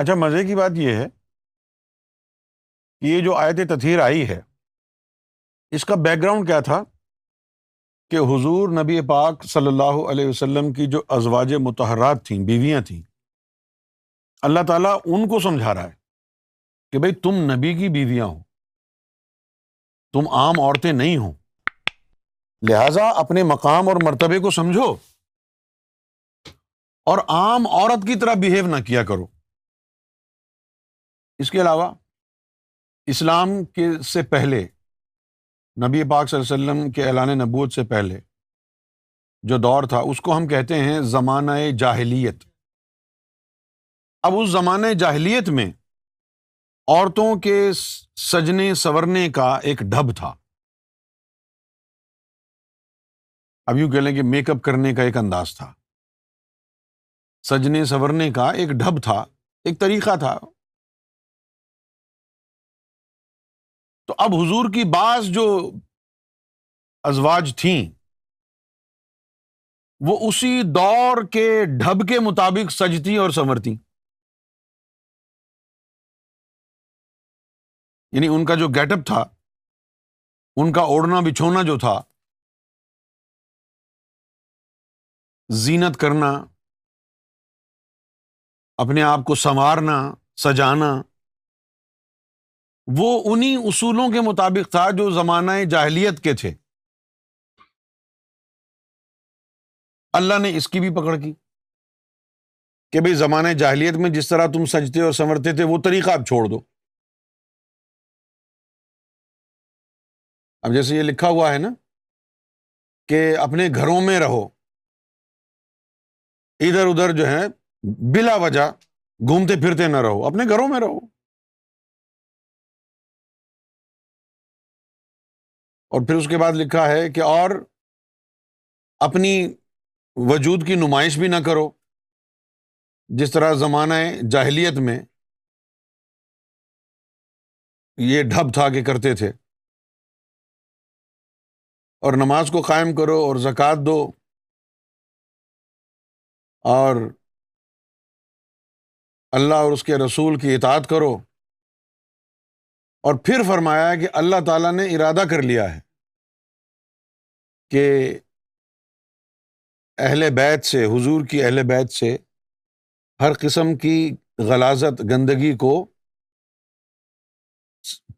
اچھا مزے کی بات یہ ہے کہ یہ جو آیت تطہیر آئی ہے، اس کا بیک گراؤنڈ کیا تھا؟ کہ حضور نبی پاک صلی اللہ علیہ وسلم کی جو ازواج متحرات تھیں، بیویاں تھیں، اللہ تعالیٰ ان کو سمجھا رہا ہے کہ بھائی تم نبی کی بیویاں ہو، تم عام عورتیں نہیں ہو لہذا اپنے مقام اور مرتبے کو سمجھو اور عام عورت کی طرح بہیو نہ کیا کرو۔ اس کے علاوہ اسلام کے سے پہلے، نبی پاک صلی اللہ علیہ وسلم کے اعلان نبوت سے پہلے جو دور تھا، اس کو ہم کہتے ہیں زمانہ جاہلیت۔ اب اس زمانۂ جاہلیت میں عورتوں کے سجنے سورنے کا ایک ڈھب تھا۔ اب یوں کہہ لیں کہ میک اپ کرنے کا ایک انداز تھا۔ سجنے سورنے کا ایک ڈھب تھا، ایک طریقہ تھا۔ تو اب حضور کی بعض جو ازواج تھیں، وہ اسی دور کے ڈھب کے مطابق سجتی اور سنورتی۔ یعنی ان کا جو گیٹ اپ تھا، ان کا اوڑھنا بچھونا جو تھا، زینت کرنا، اپنے آپ کو سنوارنا، سجانا وہ انہیں اصولوں کے مطابق تھا جو زمانہ جاہلیت کے تھے۔ اللہ نے اس کی بھی پکڑ کی کہ بھائی زمانۂ جاہلیت میں جس طرح تم سجتے اور سنورتے تھے وہ طریقہ اب چھوڑ دو۔ اب جیسے یہ لکھا ہوا ہے نا کہ اپنے گھروں میں رہو، ادھر ادھر جو ہے بلا وجہ گھومتے پھرتے نہ رہو، اپنے گھروں میں رہو۔ اور پھر اس کے بعد لکھا ہے کہ اور اپنی وجود کی نمائش بھی نہ کرو۔ جس طرح زمانہ جاہلیت میں یہ ڈھب تھا کہ کرتے تھے۔ اور نماز کو قائم کرو اور زکوٰۃ دو۔ اور اللہ اور اس کے رسول کی اطاعت کرو۔ اور پھر فرمایا کہ اللہ تعالیٰ نے ارادہ کر لیا ہے کہ اہل بیت سے، حضور کی اہل بیت سے ہر قسم کی غلازت، گندگی کو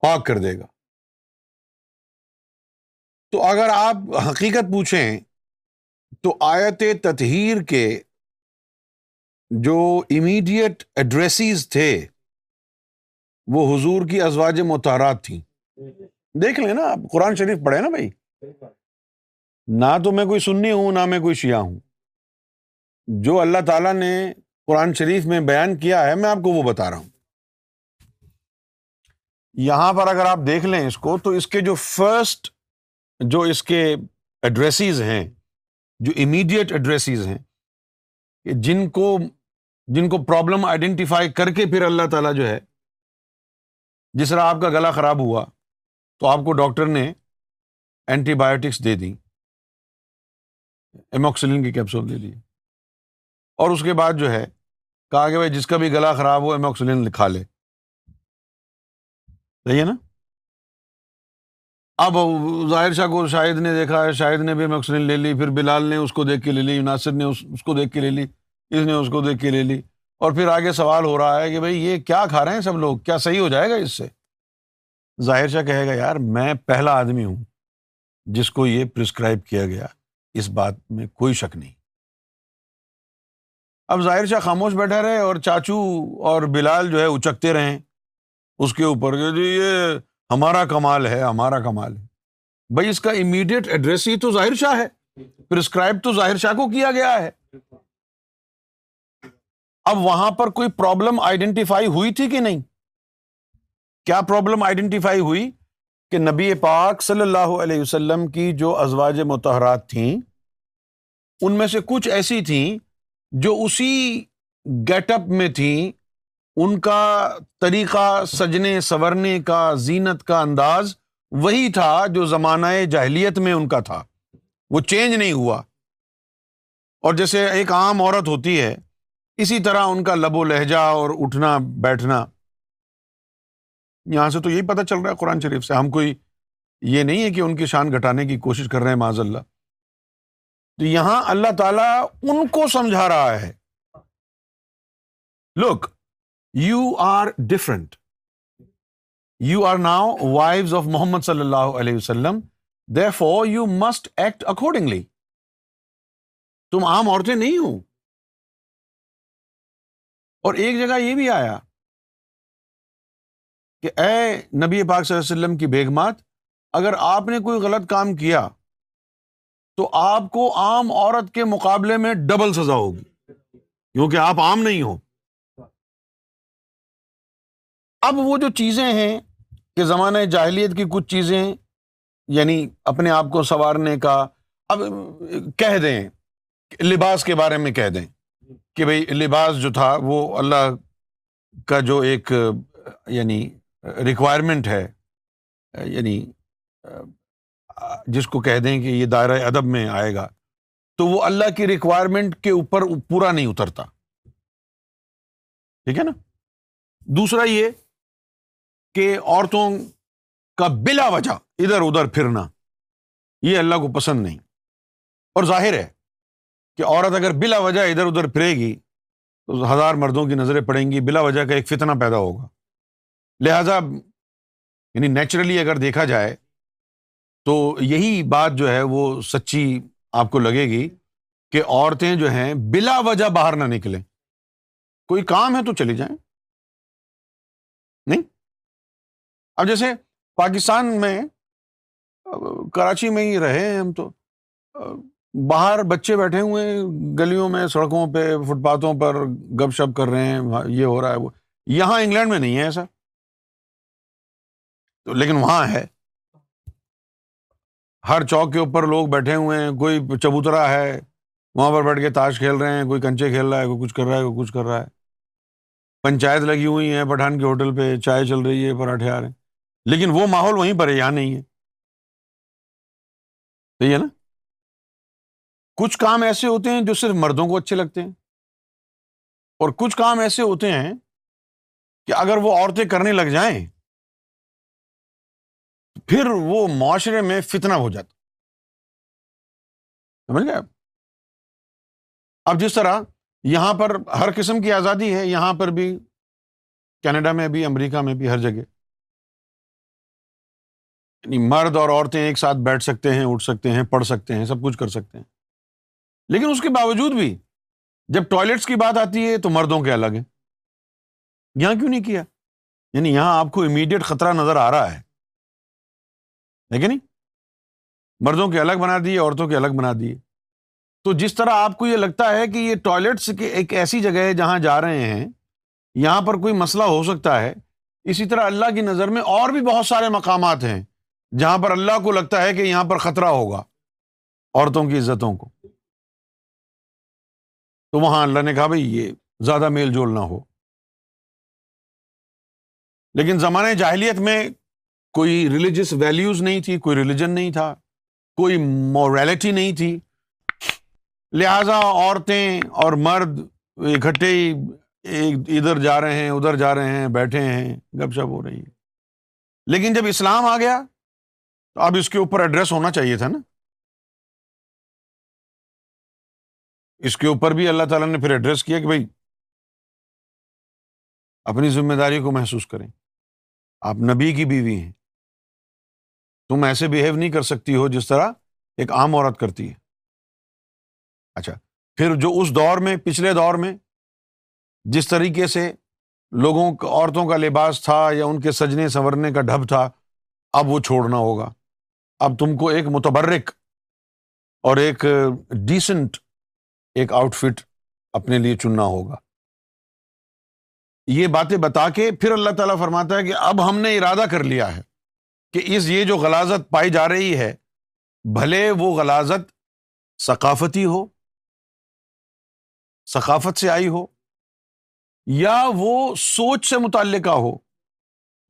پاک کر دے گا۔ تو اگر آپ حقیقت پوچھیں تو آیت تطہیر کے جو امیڈیٹ ایڈریسز تھے وہ حضور کی ازواج متحرات تھیں۔ دیکھ لیں نا آپ، قرآن شریف پڑھے نا بھائی۔ نہ تو میں کوئی سنی ہوں، نہ میں کوئی شیعہ ہوں۔ جو اللہ تعالیٰ نے قرآن شریف میں بیان کیا ہے، میں آپ کو وہ بتا رہا ہوں۔ یہاں پر اگر آپ دیکھ لیں اس کو، تو اس کے جو فرسٹ جو اس کے ایڈریسز ہیں، جو امیڈیٹ ایڈریسز ہیں جن کو جن کو پرابلم آئیڈینٹیفائی کر کے پھر اللہ تعالیٰ جو ہے جس طرح آپ کا گلا خراب ہوا، تو آپ کو ڈاکٹر نے اینٹی بایوٹکس دے دی ایموکسلین کی کیپسول دے دی۔ اور اس کے بعد جو ہے، کہا کہ بھائی جس کا بھی گلا خراب ہو ایموکسلین لکھا لے۔ صحیح ہے نا؟ اب ظاہر شاہ کو شاہد نے دیکھا ہے شاہد نے بھی ایموکسلین لے لی، پھر بلال نے اس کو دیکھ کے لے لی ناصر نے اس کو دیکھ کے لے لی، اس نے اس کو دیکھ کے لے لی۔ اور پھر آگے سوال ہو رہا ہے کہ بھائی یہ کیا کھا رہے ہیں سب لوگ؟ کیا صحیح ہو جائے گا اس سے؟ ظاہر شاہ کہے گا، یار میں پہلا آدمی ہوں جس کو یہ پرسکرائب کیا گیا، اس بات میں کوئی شک نہیں۔ اب ظاہر شاہ خاموش بیٹھا رہے اور چاچو اور بلال جو ہے اچکتے رہیں اس کے اوپر جی یہ ہمارا کمال ہے، ہمارا کمال ہے۔ بھائی اس کا امیڈیٹ ایڈریس ہی تو ظاہر شاہ ہے۔ پرسکرائب تو ظاہر شاہ کو کیا گیا ہے۔ اب وہاں پر کوئی پرابلم آئیڈینٹیفائی ہوئی تھی کہ نہیں؟ کیا پرابلم آئیڈینٹیفائی ہوئی کہ نبی پاک صلی اللہ علیہ وسلم کی جو ازواج متحرات تھیں، ان میں سے کچھ ایسی تھیں جو اسی گیٹ اپ میں تھیں، ان کا طریقہ سجنے سورنے کا، زینت کا انداز وہی تھا جو زمانہ جاہلیت میں ان کا تھا۔ وہ چینج نہیں ہوا۔ اور جیسے ایک عام عورت ہوتی ہے اسی طرح ان کا لب و لہجہ اور اٹھنا، بیٹھنا۔ یہاں سے تو یہی پتہ چل رہا ہے قرآن شریف سے۔ ہم کوئی یہ نہیں ہے کہ ان کی شان گھٹانے کی کوشش کر رہے ہیں معذ اللہ تو یہاں اللہ تعالیٰ ان کو سمجھا رہا ہے۔ Look you are different you are now wife of Muhammad صلی اللہ علیہ وسلم there for you must act accordingly تم عام عورتیں نہیں ہو۔ اور ایک جگہ یہ بھی آیا کہ اے نبی پاک صلی اللہ علیہ وسلم کی بیگمات اگر آپ نے کوئی غلط کام کیا تو آپ کو عام عورت کے مقابلے میں ڈبل سزا ہوگی، کیونکہ آپ عام نہیں ہو۔ اب وہ جو چیزیں ہیں کہ زمانۂ جاہلیت کی کچھ چیزیں یعنی اپنے آپ کو سنوارنے کا، اب کہہ دیں، لباس کے بارے میں کہہ دیں۔ کہ بھائی لباس جو تھا وہ اللہ کا جو ایک یعنی ریکوائرمنٹ ہے یعنی جس کو کہہ دیں کہ یہ دائرۂ ادب میں آئے گا، تو وہ اللہ کی ریکوائرمنٹ کے اوپر پورا نہیں اترتا۔ ٹھیک ہے نا؟ دوسرا یہ کہ عورتوں کا بلا وجہ ادھر ادھر پھرنا، یہ اللہ کو پسند نہیں۔ اور ظاہر ہے کہ عورت اگر بلا وجہ ادھر ادھر پھرے گی تو ہزار مردوں کی نظریں پڑیں گی، بلا وجہ کا ایک فتنہ پیدا ہوگا۔ لہذا یعنی نیچرلی اگر دیکھا جائے تو یہی بات جو ہے وہ سچی آپ کو لگے گی کہ عورتیں جو ہیں بلا وجہ باہر نہ نکلیں۔ کوئی کام ہے تو چلی جائیں۔ نہیں؟ اب جیسے پاکستان میں کراچی میں ہی رہے ہیں ہم تو۔ باہر بچے بیٹھے ہوئے ہیں، گلیوں میں، سڑکوں پہ، فٹ پاتھوں پر گپ شپ کر رہے ہیں یہ ہو رہا ہے، وہ۔ یہاں انگلینڈ میں نہیں ہے ایسا۔ تو لیکن وہاں ہے۔ ہر چوک کے اوپر لوگ بیٹھے ہوئے ہیں، کوئی چبوترا ہے، وہاں پر بیٹھ کے تاش کھیل رہے ہیں، کوئی کنچے کھیل رہا ہے، کوئی کچھ کر رہا ہے، کوئی کچھ کر رہا ہے۔ پنچایت لگی ہوئی ہے، پٹھان کے ہوٹل پہ چائے چل رہی ہے، پراٹھے آ رہے ہیں۔ لیکن وہ ماحول وہیں پر ہے، یہاں نہیں ہے۔ صحیح ہے نا؟ کچھ کام ایسے ہوتے ہیں جو صرف مردوں کو اچھے لگتے ہیں اور کچھ کام ایسے ہوتے ہیں کہ اگر وہ عورتیں کرنے لگ جائیں، پھر وہ معاشرے میں فتنہ ہو جاتا۔ سمجھ گئے اب جس طرح یہاں پر ہر قسم کی آزادی ہے، یہاں پر بھی، کینیڈا میں بھی، امریکہ میں بھی، ہر جگہ۔ یعنی مرد اور عورتیں ایک ساتھ بیٹھ سکتے ہیں، اٹھ سکتے ہیں، پڑھ سکتے ہیں، سب کچھ کر سکتے ہیں۔ لیکن اس کے باوجود بھی جب ٹوائلٹس کی بات آتی ہے تو مردوں کے الگ ہیں۔ یہاں کیوں نہیں کیا؟ یعنی یہاں آپ کو امیڈیٹ خطرہ نظر آ رہا ہے۔ لیکن نہیں؟ مردوں کے الگ بنا دیے، عورتوں کے الگ بنا دیے۔ تو جس طرح آپ کو یہ لگتا ہے کہ یہ ٹوائلٹس ایک ایسی جگہ ہے جہاں جا رہے ہیں، یہاں پر کوئی مسئلہ ہو سکتا ہے، اسی طرح اللہ کی نظر میں اور بھی بہت سارے مقامات ہیں جہاں پر اللہ کو لگتا ہے کہ یہاں پر خطرہ ہوگا، عورتوں کی عزتوں کو۔ تو وہاں اللہ نے کہا بھائی یہ زیادہ میل جول نہ ہو۔ لیکن زمانے جاہلیت میں کوئی ریلیجس ویلیوز نہیں تھی، کوئی ریلیجن نہیں تھا، کوئی مورلٹی نہیں تھی۔ لہذا عورتیں اور مرد اکٹھے ہی ادھر جا رہے ہیں، ادھر جا رہے ہیں، بیٹھے ہیں، گپ شپ ہو رہی ہے۔ لیکن جب اسلام آ گیا تو اب اس کے اوپر ایڈریس ہونا چاہیے تھا نا۔ اس کے اوپر بھی اللہ تعالیٰ نے پھر ایڈریس کیا کہ بھائی اپنی ذمہ داری کو محسوس کریں۔ آپ نبی کی بیوی ہیں۔ تم ایسے بہیو نہیں کر سکتی ہو جس طرح ایک عام عورت کرتی ہے۔ اچھا پھر جو اس دور میں، پچھلے دور میں جس طریقے سے لوگوں عورتوں کا لباس تھا یا ان کے سجنے، سنورنے کا ڈھب تھا، اب وہ چھوڑنا ہوگا۔ اب تم کو ایک متبرک اور ایک ڈیسنٹ ایک آؤٹ فٹ اپنے لیے چننا ہوگا۔ یہ باتیں بتا کے پھر اللہ تعالیٰ فرماتا ہے کہ اب ہم نے ارادہ کر لیا ہے کہ اس یہ جو غلازت پائی جا رہی ہے، بھلے وہ غلازت ثقافتی ہو، ثقافت سے آئی ہو، یا وہ سوچ سے متعلقہ ہو،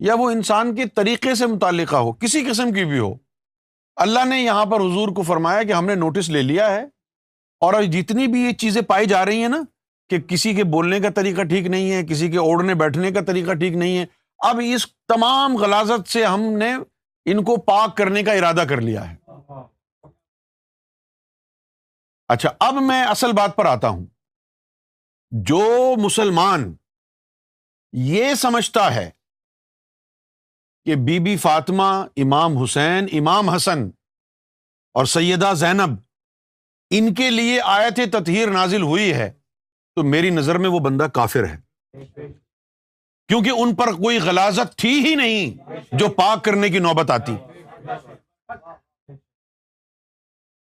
یا وہ انسان کے طریقے سے متعلقہ ہو، کسی قسم کی بھی ہو۔ اللہ نے یہاں پر حضور کو فرمایا کہ ہم نے نوٹس لے لیا ہے اور جتنی بھی یہ چیزیں پائی جا رہی ہیں نا کہ کسی کے بولنے کا طریقہ ٹھیک نہیں ہے، کسی کے اوڑھنے بیٹھنے کا طریقہ ٹھیک نہیں ہے، اب اس تمام غلازت سے ہم نے ان کو پاک کرنے کا ارادہ کر لیا ہے۔ اچھا اب میں اصل بات پر آتا ہوں۔ جو مسلمان یہ سمجھتا ہے کہ بی بی فاطمہ، امام حسین، امام حسن اور سیدہ زینب ان کے لیے آیت تطہیر نازل ہوئی ہے، تو میری نظر میں وہ بندہ کافر ہے۔ کیونکہ ان پر کوئی غلازت تھی ہی نہیں جو پاک کرنے کی نوبت آتی۔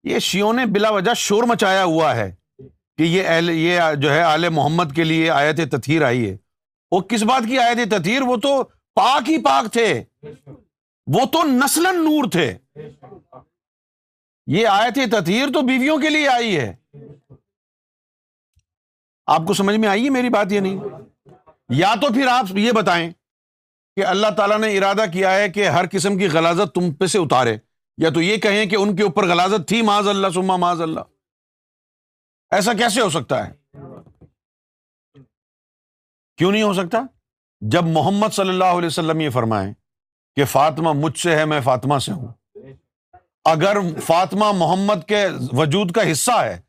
یہ شیوں نے بلا وجہ شور مچایا ہوا ہے کہ یہ اہل، یہ جو ہے آل محمد کے لیے آیت تطہیر آئی ہے۔ وہ کس بات کی آیت تطہیر؟ وہ تو پاک ہی پاک تھے۔ وہ تو نسل نور تھے۔ یہ آیت تطہیر تو بیویوں کے لیے آئی ہے۔ آپ کو سمجھ میں آئی ہے میری بات یہ نہیں؟ یا تو پھر آپ یہ بتائیں کہ اللہ تعالیٰ نے ارادہ کیا ہے کہ ہر قسم کی غلازت تم پہ سے اتارے، یا تو یہ کہیں کہ ان کے اوپر غلازت تھی، معاذ اللہ سما معاذ اللہ۔ ایسا کیسے ہو سکتا ہے؟ کیوں نہیں ہو سکتا؟ جب محمد صلی اللہ علیہ وسلم یہ فرمائے کہ فاطمہ مجھ سے ہے، میں فاطمہ سے ہوں۔ اگر فاطمہ محمد کے وجود کا حصہ ہے،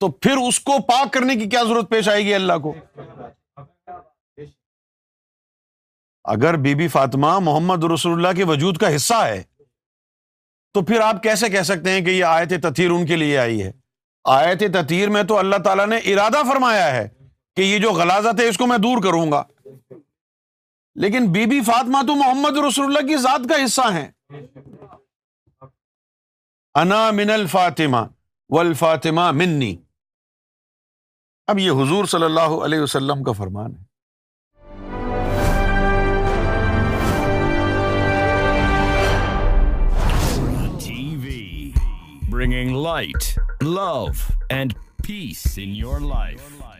تو پھر اس کو پاک کرنے کی کیا ضرورت پیش آئے گی اللہ کو؟ اگر بی بی فاطمہ محمد رسول اللہ کے وجود کا حصہ ہے، تو پھر آپ کیسے کہہ سکتے ہیں کہ یہ آیت تطہیر ان کے لیے آئی ہے؟ آیت تطہیر میں تو اللہ تعالیٰ نے ارادہ فرمایا ہے کہ یہ جو غلازت ہے، اس کو میں دور کروں گا۔ لیکن بی بی فاطمہ تو محمد رسول اللہ کی ذات کا حصہ ہیں۔ انا من الفاطمہ والفاطمہ منی اب یہ حضور صلی اللہ علیہ وسلم کا فرمان ہے bringing light, love, and peace in your life.